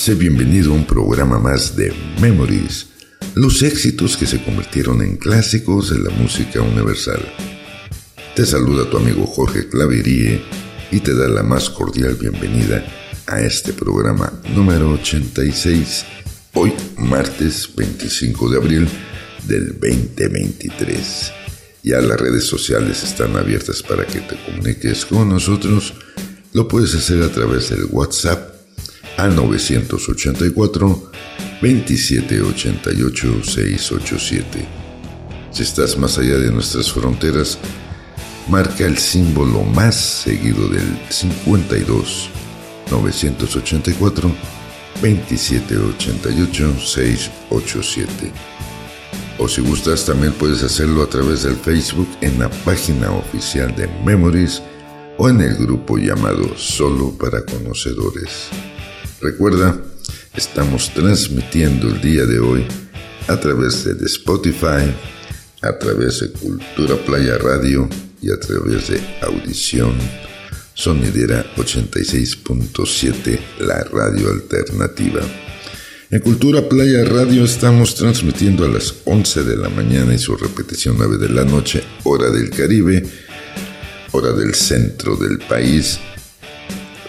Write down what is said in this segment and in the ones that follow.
Sé bienvenido a un programa más de Memories, los éxitos que se convirtieron en clásicos de la música universal. Te saluda tu amigo Jorge Claverie y te da la más cordial bienvenida a este programa número 86, hoy martes 25 de abril del 2023. Ya las redes sociales están abiertas para que te comuniques con nosotros. Lo puedes hacer a través del WhatsApp al 984 2788 687. Si estás más allá de nuestras fronteras, marca el símbolo más seguido del 52 984 2788 687. O si gustas también puedes hacerlo a través del Facebook en la página oficial de Memories o en el grupo llamado Solo para Conocedores. Recuerda, estamos transmitiendo el día de hoy a través de Spotify, a través de Cultura Playa Radio y a través de Audición Sonidera 86.7, la radio alternativa. En Cultura Playa Radio estamos transmitiendo a las 11 de la mañana y su repetición 9 de la noche, hora del Caribe, hora del centro del país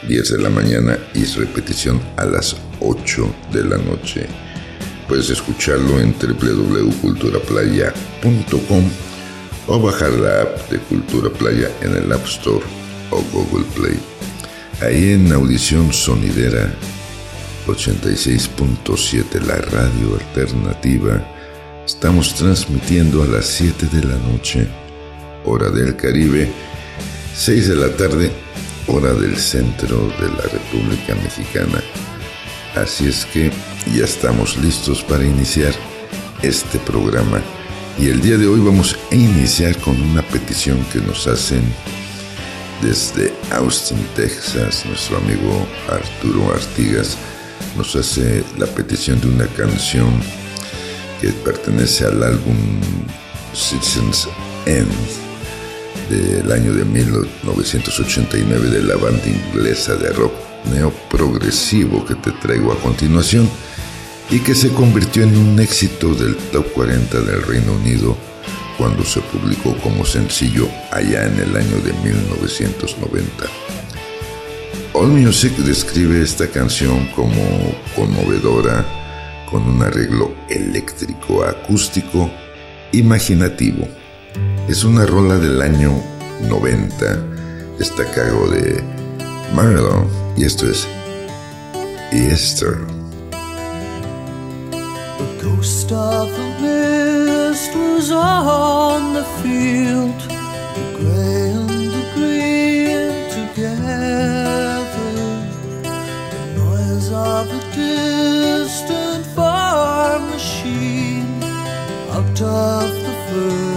10 de la mañana y repetición a las 8 de la noche. Puedes escucharlo en www.culturaplaya.com o bajar la app de Cultura Playa en el App Store o Google Play. Ahí en audición sonidera 86.7 la radio alternativa estamos transmitiendo a las 7 de la noche, hora del Caribe, 6 de la tarde hora del centro de la República Mexicana. Así es que ya estamos listos para iniciar este programa. Y el día de hoy vamos a iniciar con una petición que nos hacen desde Austin, Texas, nuestro amigo Arturo Artigas nos hace la petición de una canción que pertenece al álbum Citizens End del año de 1989 de la banda inglesa de rock neoprogresivo que te traigo a continuación y que se convirtió en un éxito del top 40 del Reino Unido cuando se publicó como sencillo allá en el año de 1990. All Music describe esta canción como conmovedora, con un arreglo eléctrico acústico imaginativo es una rola del año 90. Está a cargo de Marlon y esto es Easter. The ghost of the mist was on the field, the gray and the green together. The noise of a distant farm machine out of the first.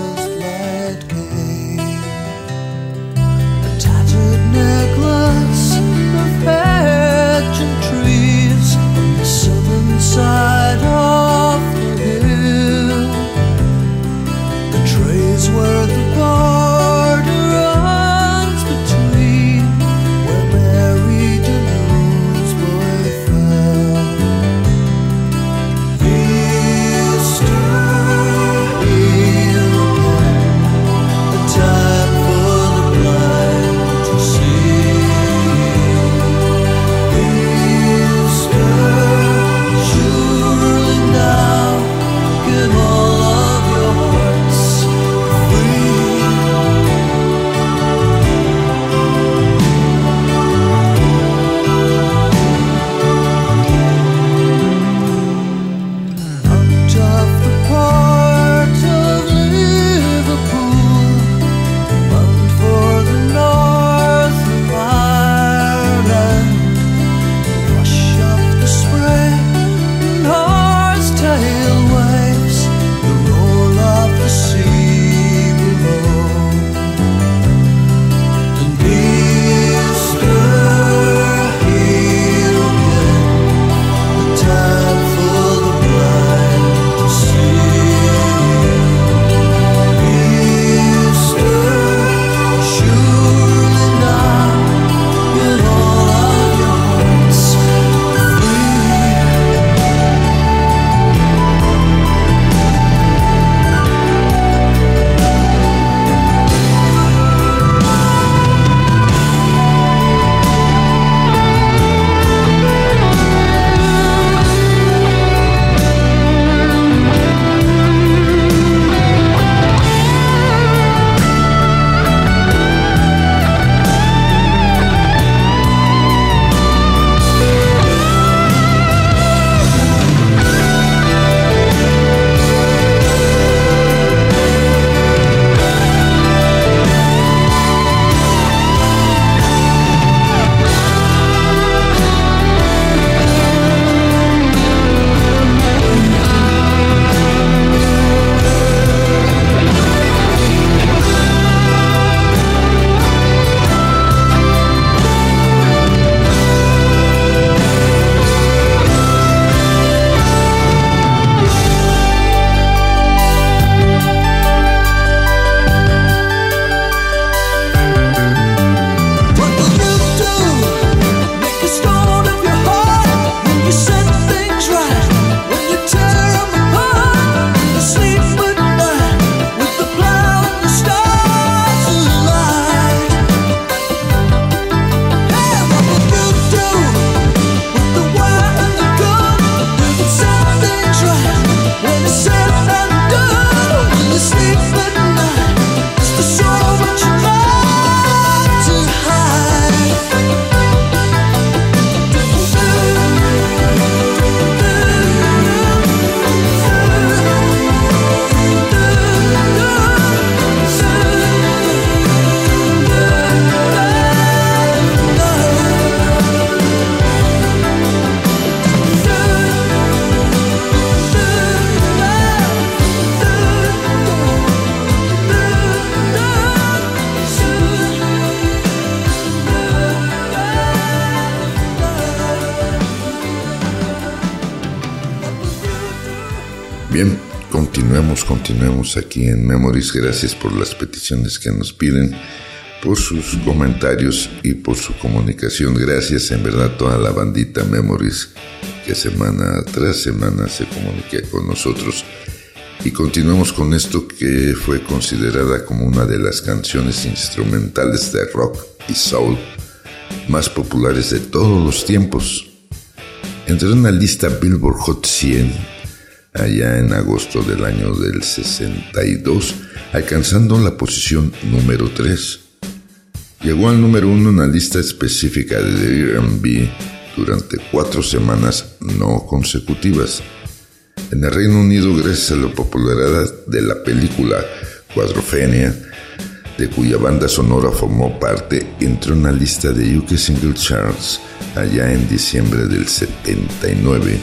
Bien, continuemos, continuemos aquí en Memories. Gracias por las peticiones que nos piden, por sus comentarios y por su comunicación. Gracias en verdad toda la bandita Memories que semana tras semana se comunica con nosotros. Y continuamos con esto que fue considerada como una de las canciones instrumentales de rock y soul más populares de todos los tiempos. Entró en la lista Billboard Hot 100 allá en agosto del año del 62, alcanzando la posición número 3. Llegó al número 1 en la lista específica de R&B durante cuatro semanas no consecutivas. En el Reino Unido, gracias a la popularidad de la película Cuadrofenia, de cuya banda sonora formó parte, entró en la lista de UK Single Charts allá en diciembre del 79,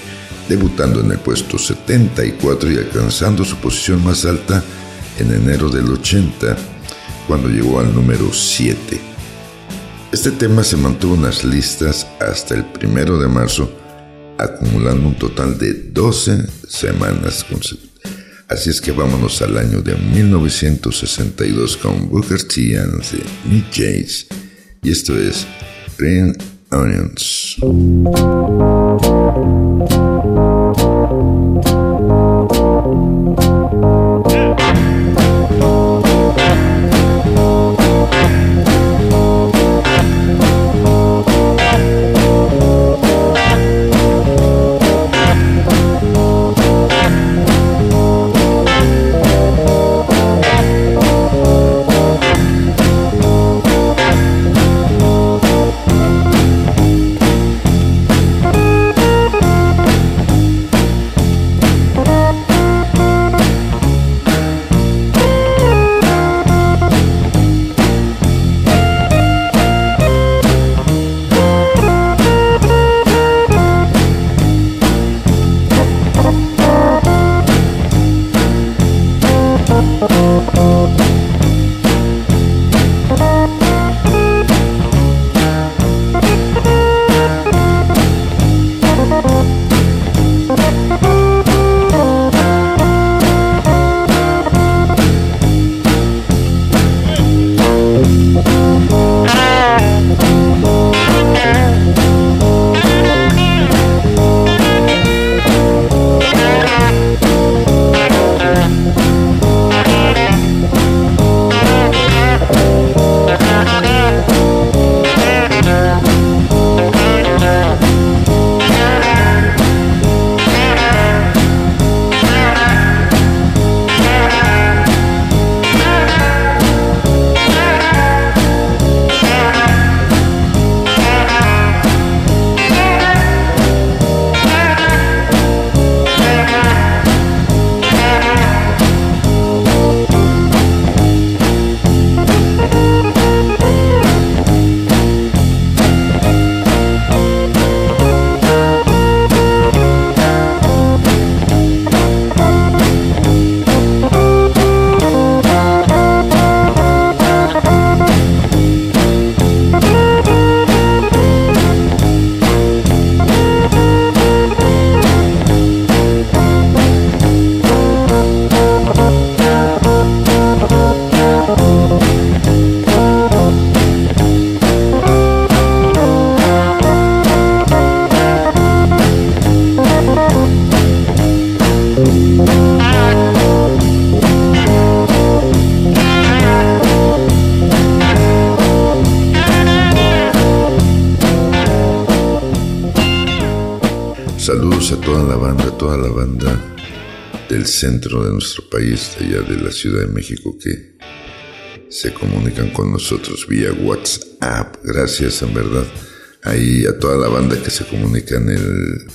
debutando en el puesto 74 y alcanzando su posición más alta en enero del 80, cuando llegó al número 7. Este tema se mantuvo en las listas hasta el primero de marzo, acumulando un total de 12 semanas consecutivas. Así es que vámonos al año de 1962 con Booker T and the. Y esto es Green Onions. Centro de nuestro país, allá de la Ciudad de México, que se comunican con nosotros vía WhatsApp. Gracias, en verdad. Ahí a toda la banda que se comunica en el,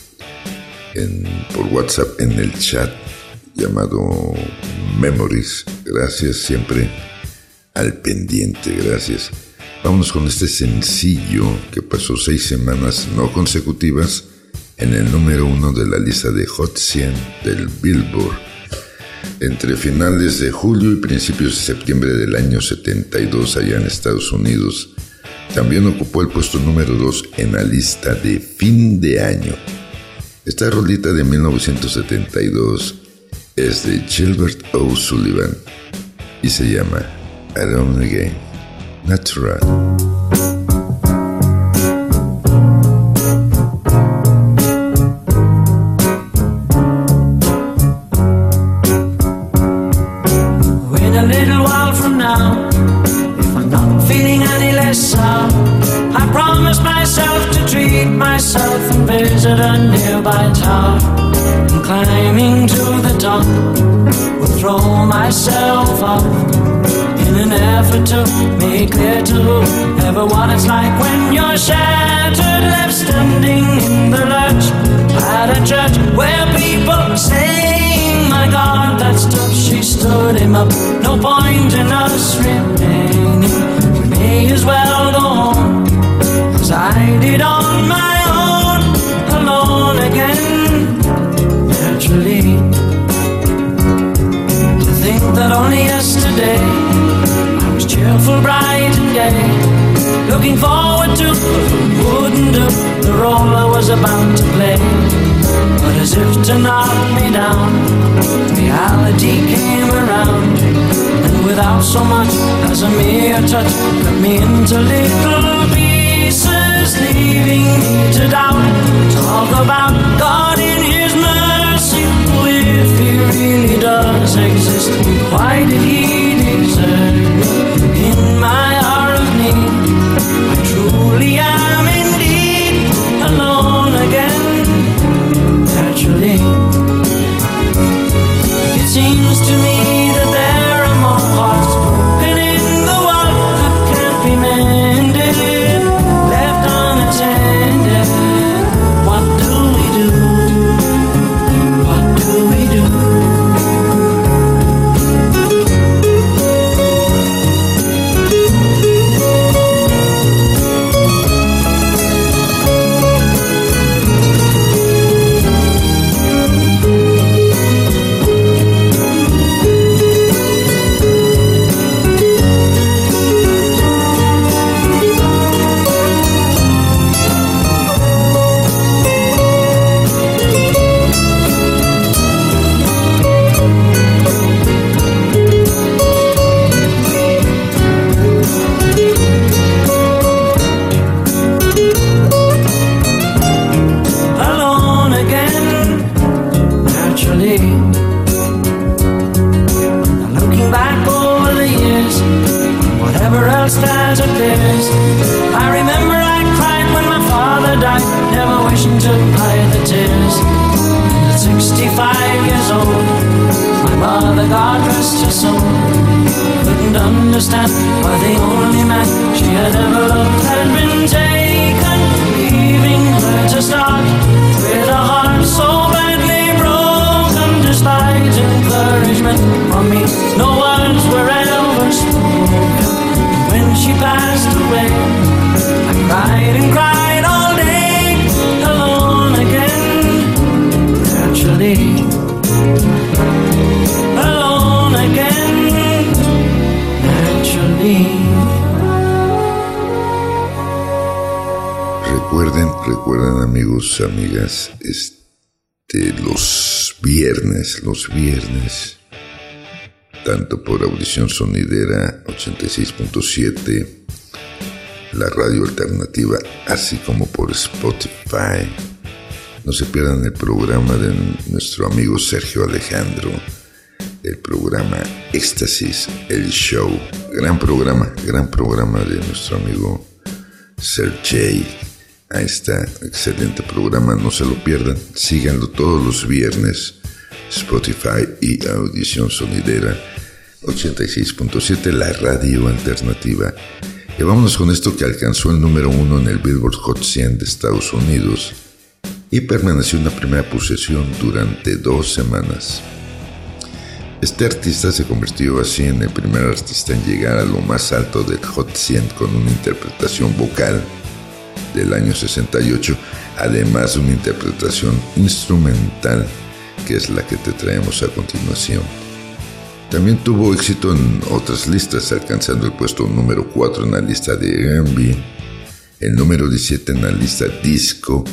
por WhatsApp en el chat llamado Memories. Gracias siempre al pendiente. Gracias. Vamos con este sencillo que pasó seis semanas no consecutivas en el número uno de la lista de Hot 100 del Billboard entre finales de julio y principios de septiembre del año 72 allá en Estados Unidos. También ocupó el puesto número 2 en la lista de fin de año. Esta rolita de 1972 es de Gilbert O'Sullivan y se llama Alone Again, Natural. To make clear to everyone it's like when you're shattered, left standing in the lurch at a church where people saying, My God, that stuff she stood him up. No point in us remaining. We may as well go on as I did on my own, alone again, naturally To think that only yesterday Was cheerful, bright and gay, looking forward to wouldn't do the role I was about to play. But as if to knock me down, reality came around, and without so much as a mere touch, cut me into little pieces, leaving me to doubt. Talk about God in His mercy if he really does exist, why did he sang sonidera 86.7, la radio alternativa, así como por Spotify. No se pierdan el programa de nuestro amigo Sergio Alejandro, el programa Éxtasis, el show. Gran programa, gran programa de nuestro amigo Sergey. Ahí está, excelente programa, no se lo pierdan. Síganlo todos los viernes. Spotify y Audición Sonidera 86.7, la radio alternativa. Y vámonos con esto que alcanzó el número uno en el Billboard Hot 100 de Estados Unidos y permaneció en la primera posición durante dos semanas. Este artista se convirtió así en el primer artista en llegar a lo más alto del Hot 100 con una interpretación vocal del año 68, además de una interpretación instrumental que es la que te traemos a continuación. También tuvo éxito en otras listas, alcanzando el puesto número 4 en la lista de R&B, el número 17 en la lista Disco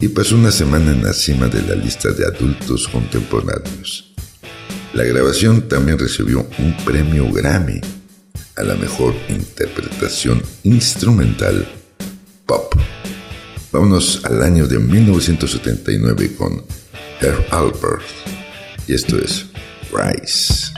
y pasó una semana en la cima de la lista de adultos contemporáneos. La grabación también recibió un premio Grammy a la mejor interpretación instrumental pop. Vámonos al año de 1979 con Herb Albert y esto es rice.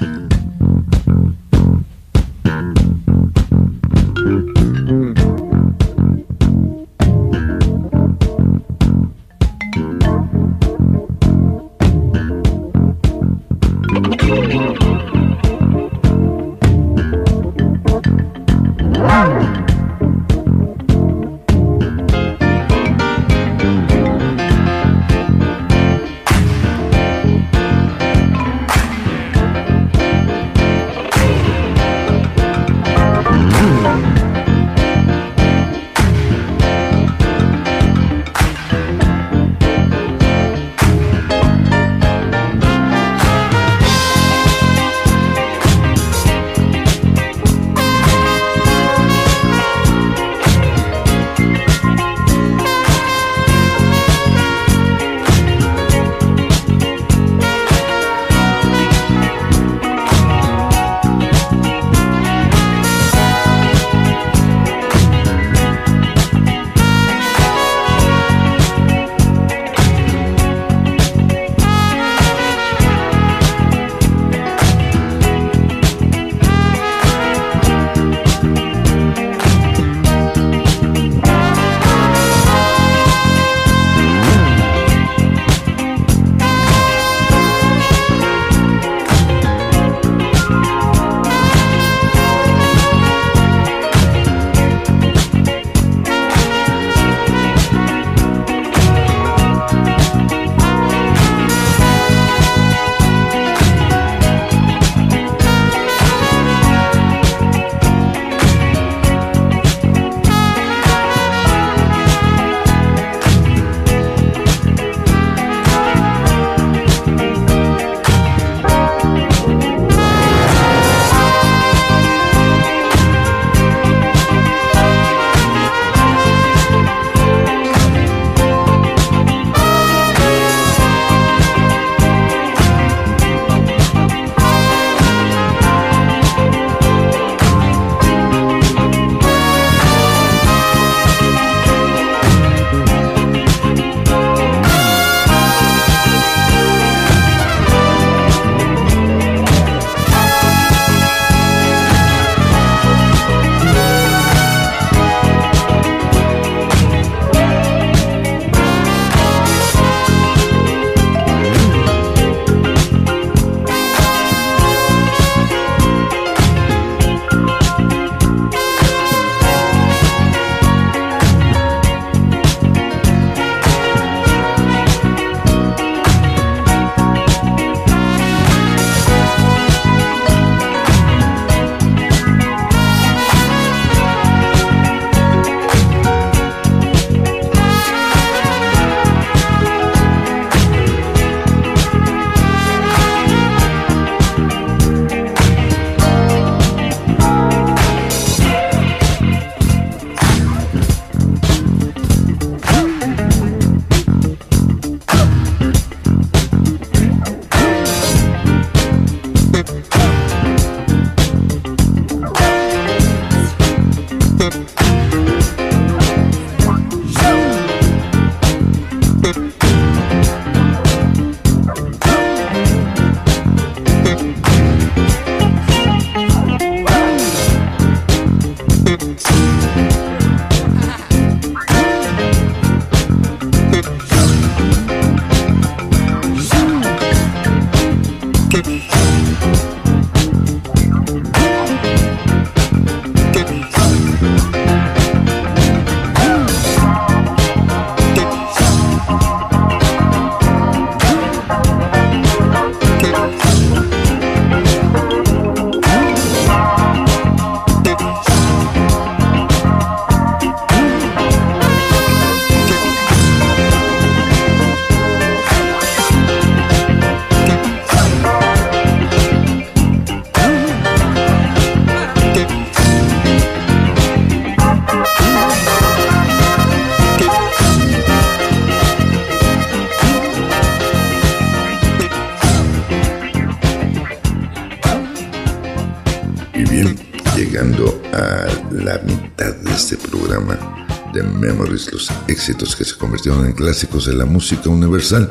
Llegando a la mitad de este programa de Memories, los éxitos que se convirtieron en clásicos de la música universal.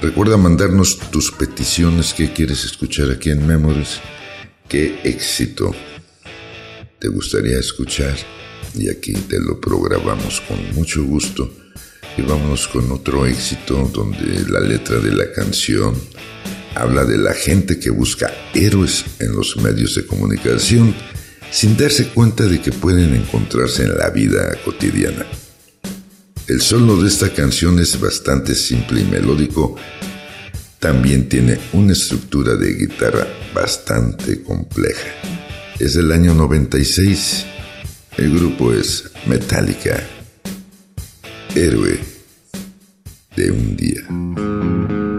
Recuerda mandarnos tus peticiones que quieres escuchar aquí en Memories. ¿Qué éxito te gustaría escuchar? Y aquí te lo programamos con mucho gusto. Y vamos con otro éxito donde la letra de la canción habla de la gente que busca héroes en los medios de comunicación sin darse cuenta de que pueden encontrarse en la vida cotidiana. El solo de esta canción es bastante simple y melódico. También tiene una estructura de guitarra bastante compleja. Es del año 96. El grupo es Metallica. Héroe de un día.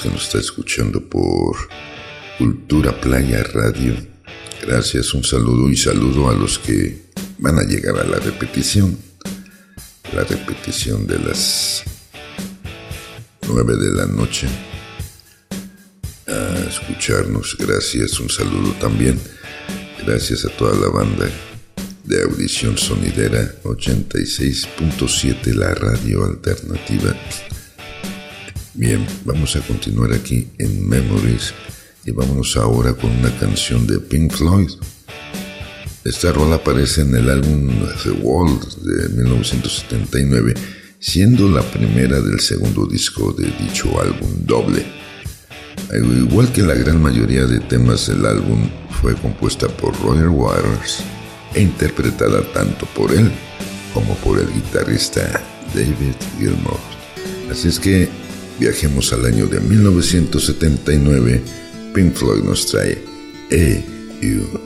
Que nos está escuchando por Cultura Playa Radio. Gracias, un saludo y saludo a los que van a llegar a la repetición. La repetición de las 9 de la noche. A escucharnos, gracias, un saludo también. Gracias a toda la banda de Audición Sonidera 86.7, la radio alternativa. Bien, vamos a continuar aquí en Memories y vámonos ahora con una canción de Pink Floyd. Esta rola aparece en el álbum The Wall de 1979, siendo la primera del segundo disco de dicho álbum doble. Igual que la gran mayoría de temas del álbum, fue compuesta por Roger Waters e interpretada tanto por él como por el guitarrista David Gilmour. Así es que Viajemos al año de 1979. Pink Floyd nos trae E.U. getting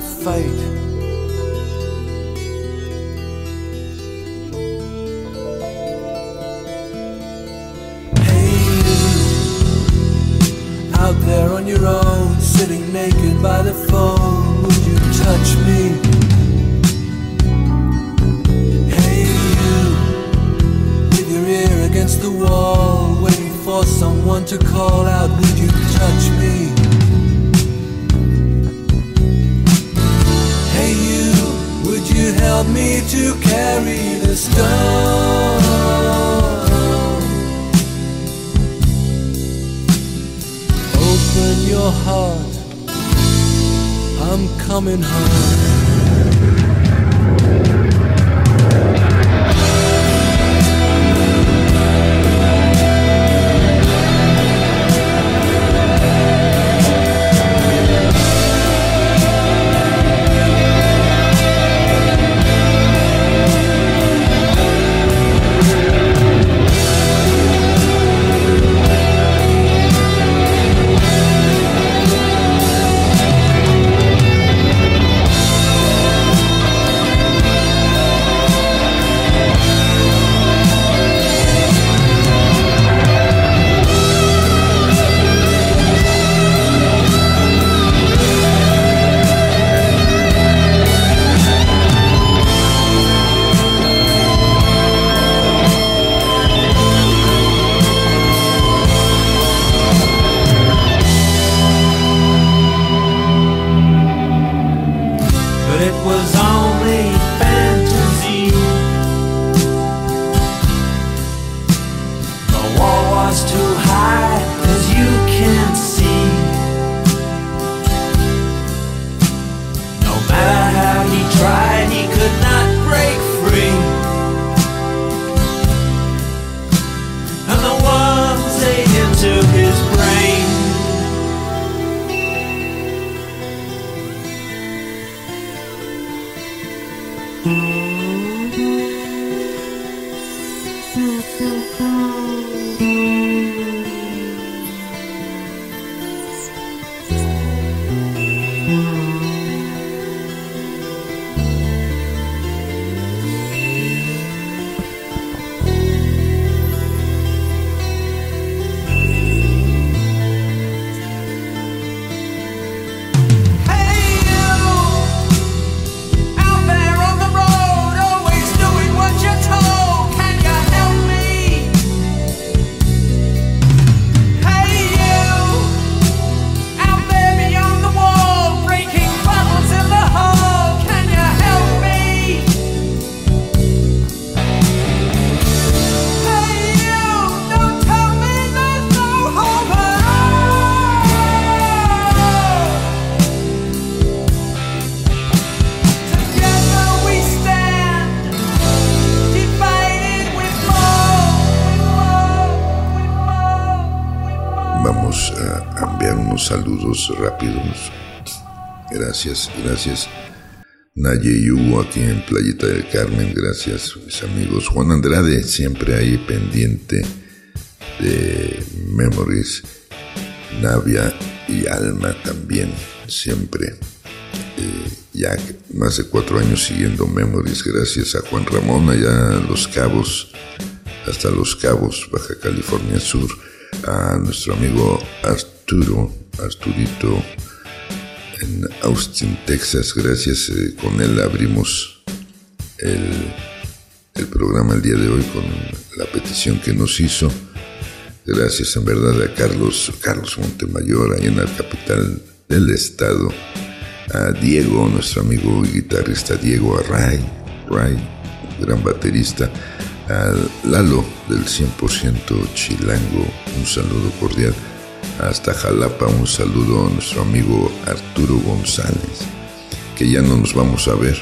Fight. Rápidos. Gracias, gracias. Naye Hugo aquí en Playita del Carmen, gracias mis amigos. Juan Andrade siempre ahí pendiente de Memories. Navia y Alma también, siempre. Eh, ya más de cuatro años siguiendo Memories, gracias a Juan Ramón allá en Los Cabos, hasta Los Cabos, Baja California Sur, a nuestro amigo Arturo, Arturito, en Austin, Texas, gracias, eh, con él abrimos el, programa el día de hoy con la petición que nos hizo. Gracias en verdad a Carlos, Carlos Montemayor, ahí en la capital del estado a Diego, nuestro amigo y guitarrista Diego, a Ray, Ray, gran baterista, a Lalo del 100% Chilango, un saludo cordial, hasta Jalapa, un saludo a nuestro amigo Arturo González, que ya no nos vamos a ver,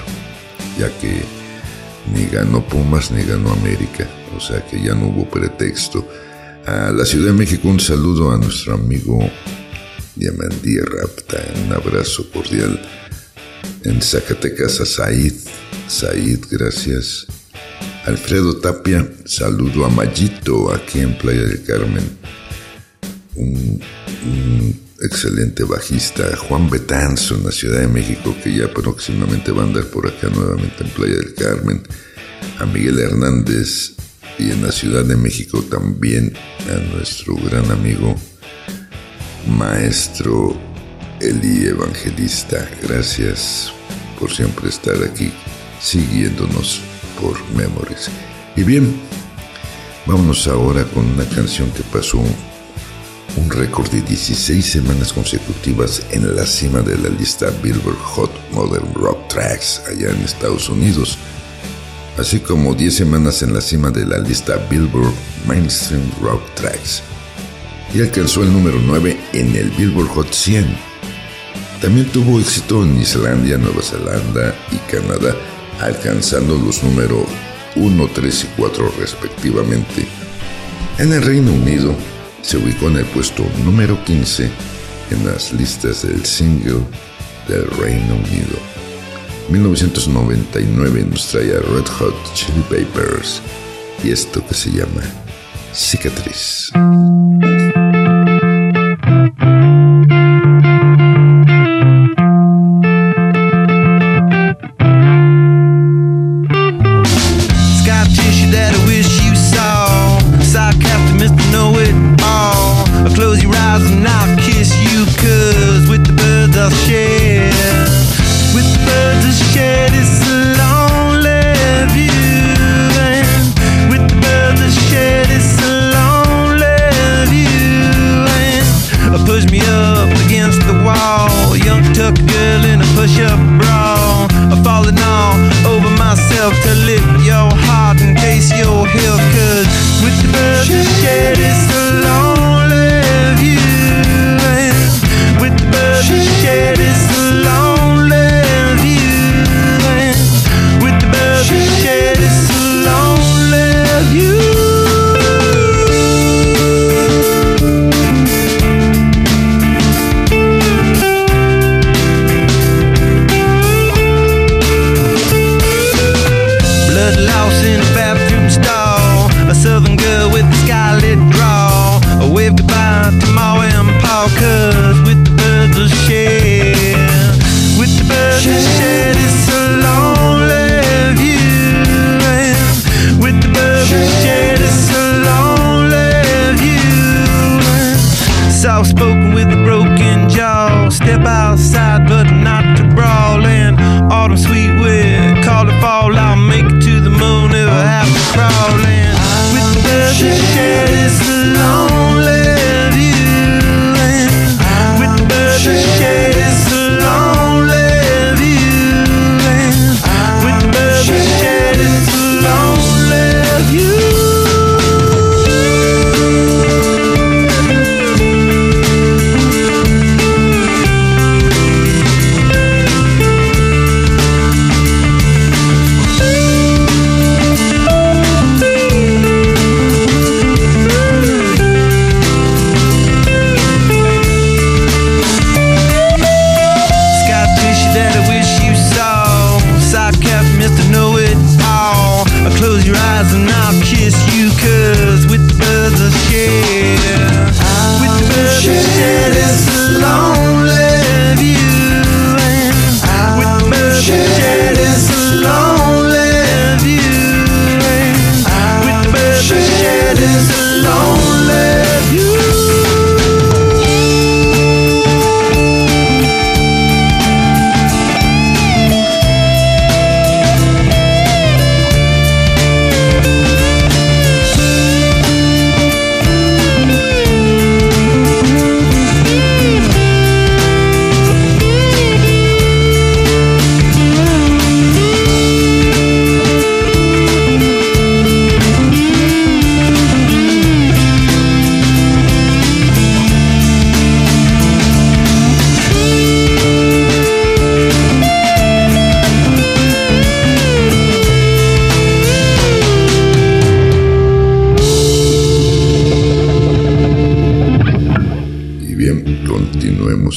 ya que ni ganó Pumas ni ganó América, o sea que ya no hubo pretexto. A la Ciudad de México un saludo a nuestro amigo Diamandía Rapta, un abrazo cordial. En Zacatecas a Said, Said, gracias. Alfredo Tapia, saludo a Mayito aquí en Playa del Carmen. Un, excelente bajista, Juan Betanzo en la Ciudad de México, que ya próximamente va a andar por acá nuevamente en Playa del Carmen. A Miguel Hernández y en la Ciudad de México también a nuestro gran amigo Maestro Eli Evangelista, gracias por siempre estar aquí siguiéndonos por Memories. Y bien, vámonos ahora con una canción que pasó un récord de 16 semanas consecutivas en la cima de la lista Billboard Hot Modern Rock Tracks allá en Estados Unidos, así como 10 semanas en la cima de la lista Billboard Mainstream Rock Tracks y alcanzó el número 9 en el Billboard Hot 100. También tuvo éxito en Islandia, Nueva Zelanda y Canadá, alcanzando los números 1, 3 y 4 respectivamente. En el Reino Unido se ubicó en el puesto número 15 en las listas del single del Reino Unido. 1999 nos trae Red Hot Chili Peppers y esto que se llama Cicatriz.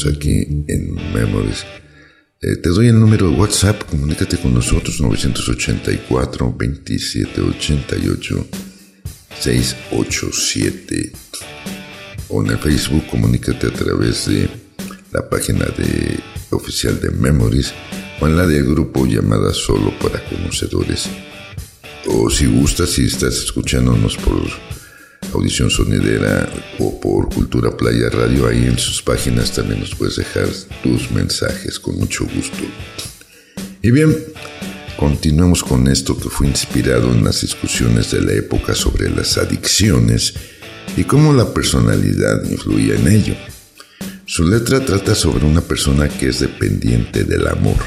Aquí en Memories. Eh, te doy el número de WhatsApp, comunícate con nosotros 984 2788 687 o en el Facebook comunícate a través de la página de, oficial de Memories o en la del grupo llamada Solo para Conocedores. O si gustas, si estás escuchándonos por Audición Sonidera o por Cultura Playa Radio, ahí en sus páginas también nos puedes dejar tus mensajes con mucho gusto. Y bien, continuamos con esto que fue inspirado en las discusiones de la época sobre las adicciones y cómo la personalidad influía en ello. Su letra trata sobre una persona que es dependiente del amor,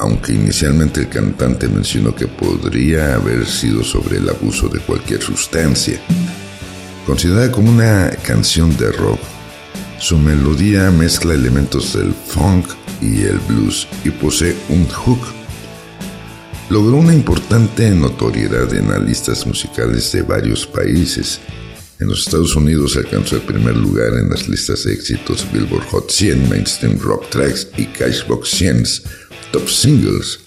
aunque inicialmente el cantante mencionó que podría haber sido sobre el abuso de cualquier sustancia. Considerada como una canción de rock, su melodía mezcla elementos del funk y el blues y posee un hook. Logró una importante notoriedad en analistas musicales de varios países. En los Estados Unidos alcanzó el primer lugar en las listas de éxitos Billboard Hot 100 Mainstream Rock Tracks y Cashbox 100 Top Singles,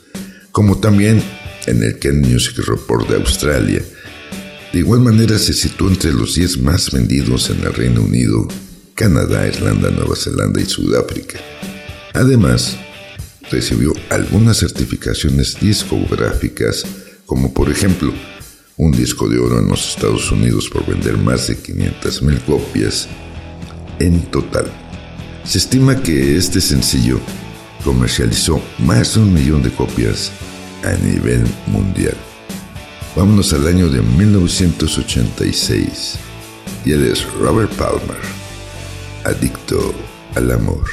como también en el Ken Music Report de Australia. De igual manera se situó entre los 10 más vendidos en el Reino Unido, Canadá, Irlanda, Nueva Zelanda y Sudáfrica. Además, recibió algunas certificaciones discográficas, como por ejemplo un disco de oro en los Estados Unidos por vender más de 500.000 copias en total. Se estima que este sencillo comercializó más de un millón de copias a nivel mundial. Vámonos al año de 1986 y él es Robert Palmer, adicto al amor.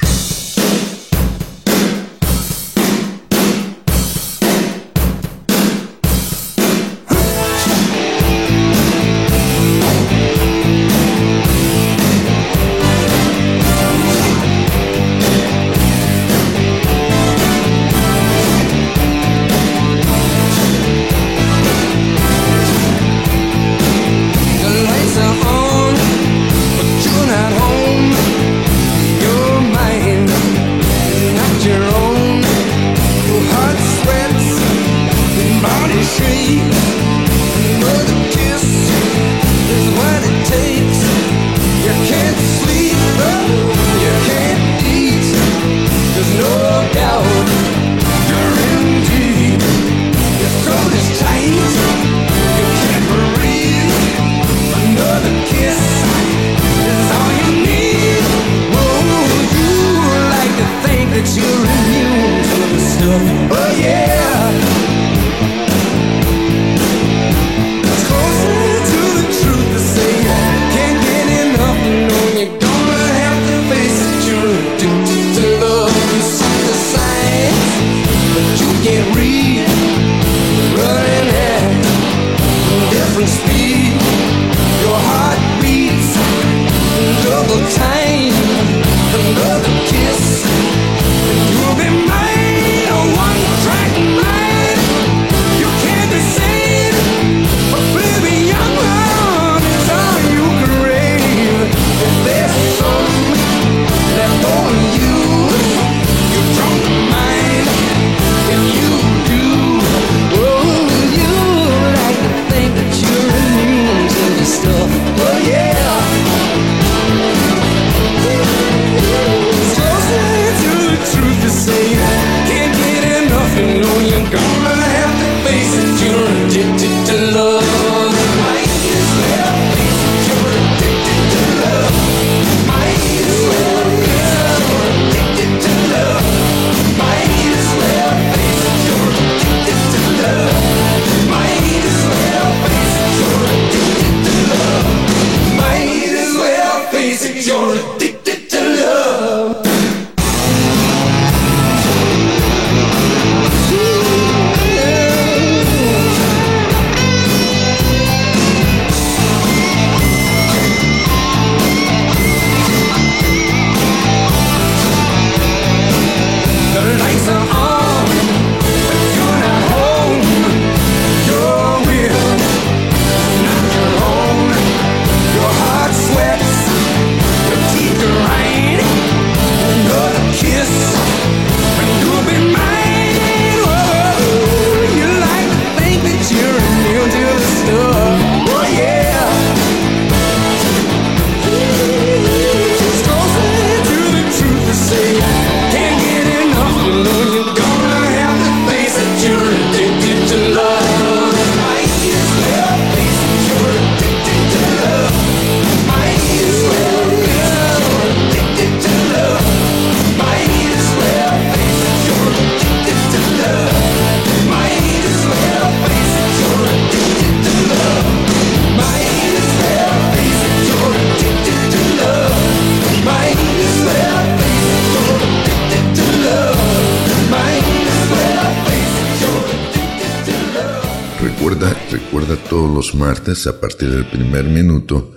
A partir del primer minuto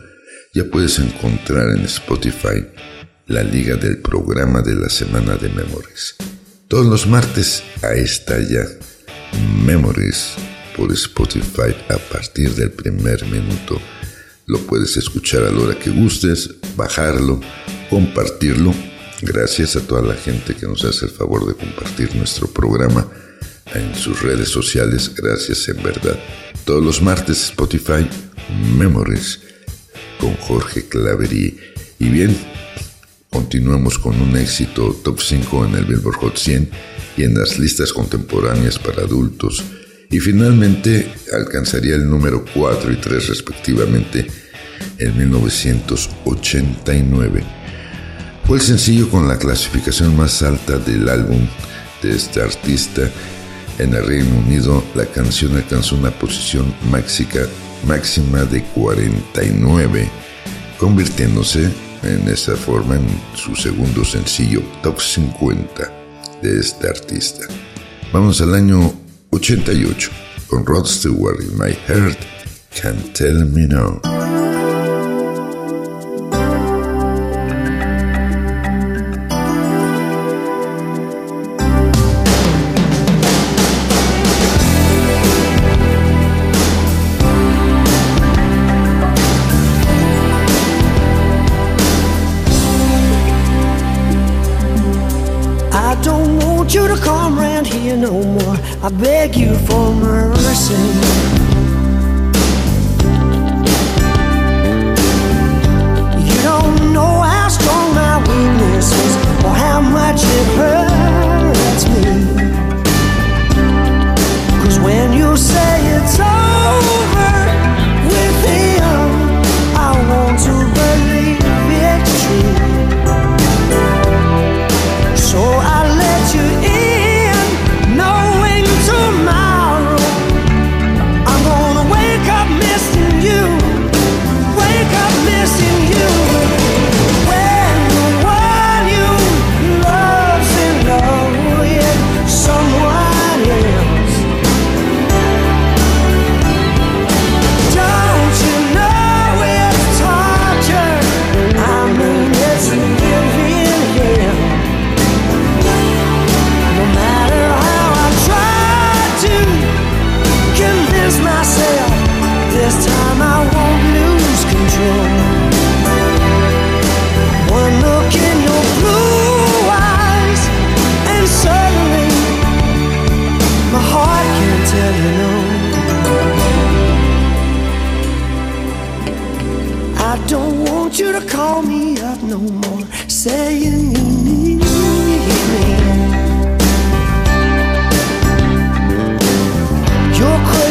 ya puedes encontrar en Spotify la liga del programa de la semana de Memories. Todos los martes a esta ya Memories por Spotify a partir del primer minuto. Lo puedes escuchar a la hora que gustes, bajarlo, compartirlo. Gracias a toda la gente que nos hace el favor de compartir nuestro programa en sus redes sociales. Gracias en verdad. Todos los martes Spotify Memories con Jorge Claverí. Y bien, continuamos con un éxito top 5 en el Billboard Hot 100 y en las listas contemporáneas para adultos. Y finalmente alcanzaría el número 4 y 3 respectivamente en 1989. Fue el sencillo con la clasificación más alta del álbum de este artista en el Reino Unido, la canción alcanzó una posición máxima de 49, convirtiéndose en esa forma en su segundo sencillo top 50 de este artista. Vamos al año 88 con Rod Stewart y My Heart Can't Tell Me No. I beg you for mercy.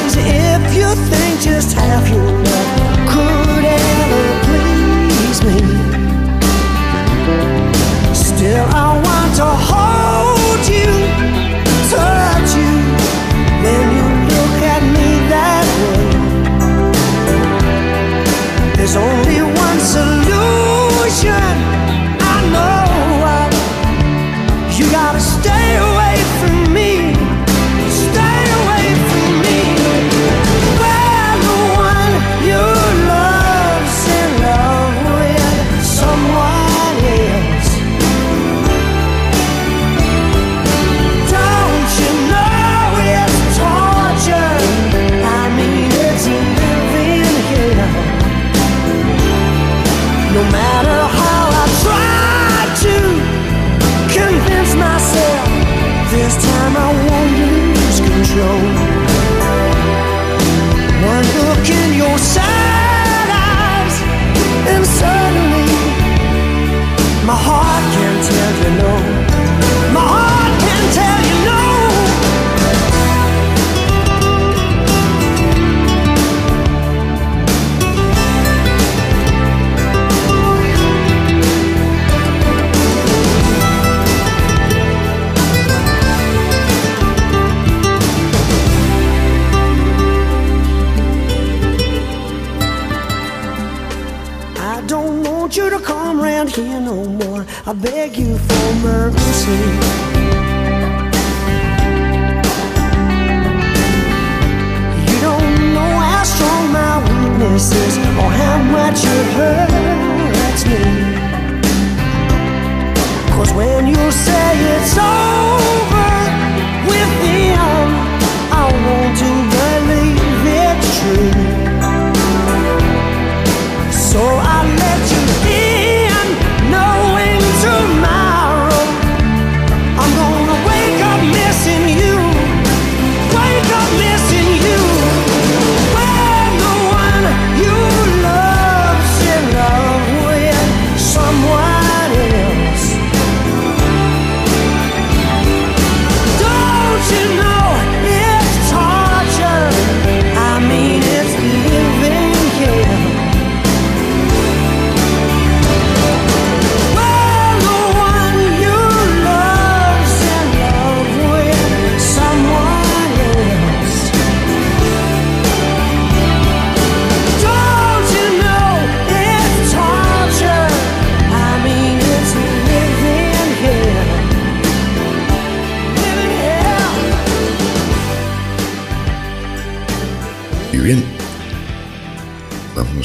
If you think just half your beg you for mercy. You don't know how strong my weakness is, or how much it hurts me. Cause when you say it's all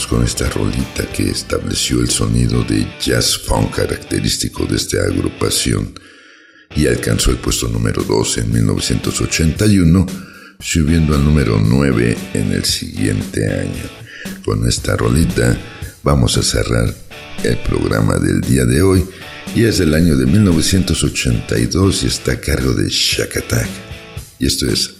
con esta rolita que estableció el sonido de jazz funk característico de esta agrupación y alcanzó el puesto número 2 en 1981, subiendo al número 9 en el siguiente año. Con esta rolita vamos a cerrar el programa del día de hoy y es del año de 1982 y está a cargo de Shack Attack. Y esto es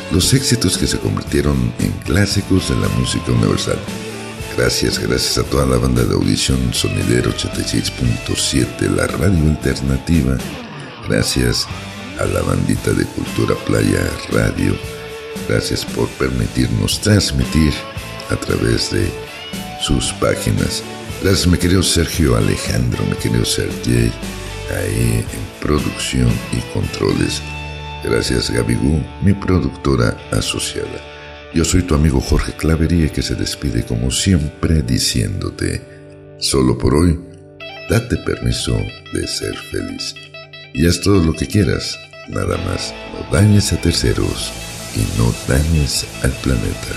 Bears. éxitos que se convirtieron en clásicos de la música universal. Gracias, gracias a toda la banda de audición Sonidero 86.7, la radio alternativa. Gracias a la bandita de Cultura Playa Radio. Gracias por permitirnos transmitir a través de sus páginas. Gracias, mi querido Sergio Alejandro, mi querido Sergey, ahí en producción y controles. Gracias, Gabigú, mi productora asociada. Yo soy tu amigo Jorge Clavería que se despide como siempre diciéndote, solo por hoy, date permiso de ser feliz. Y haz todo lo que quieras, nada más, no dañes a terceros y no dañes al planeta.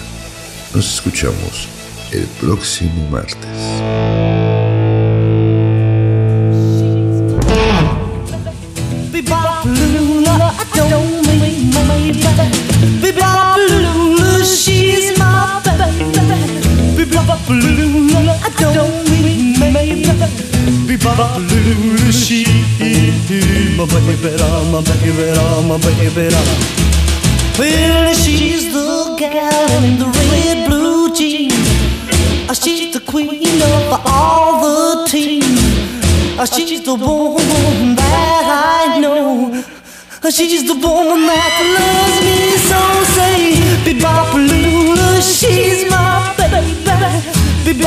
Nos escuchamos el próximo martes. I don't mean maybe. Be blue. She my baby, my baby, my baby. Well, she's the gal in the red blue jeans. Ah, she's the queen of all the team. Ah, she's the woman that I know. Ah, she's the woman that loves me so. Say, Bebopalula,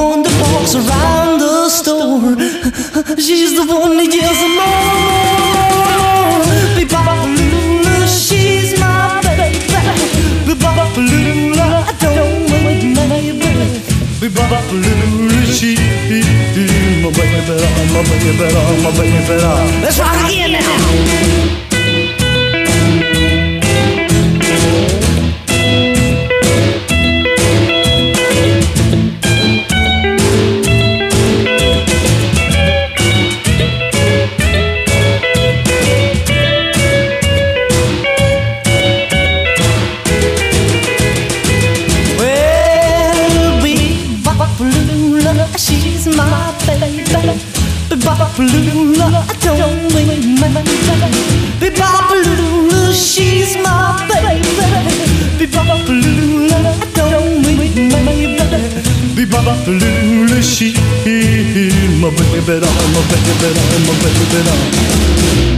one that walks around the store. She's the one that yells more, more, more. Be-bop-a-lula, she's my baby. Be-bop-a-lula, I don't wait, baby. Be-bop-a-lula, she my baby, my baby, my baby. Let's rock again now. Papalula, I don't mean man. Be she's my baby. Be I don't mean man. She's my baby. I'm a baby, I'm a baby, I'm a baby.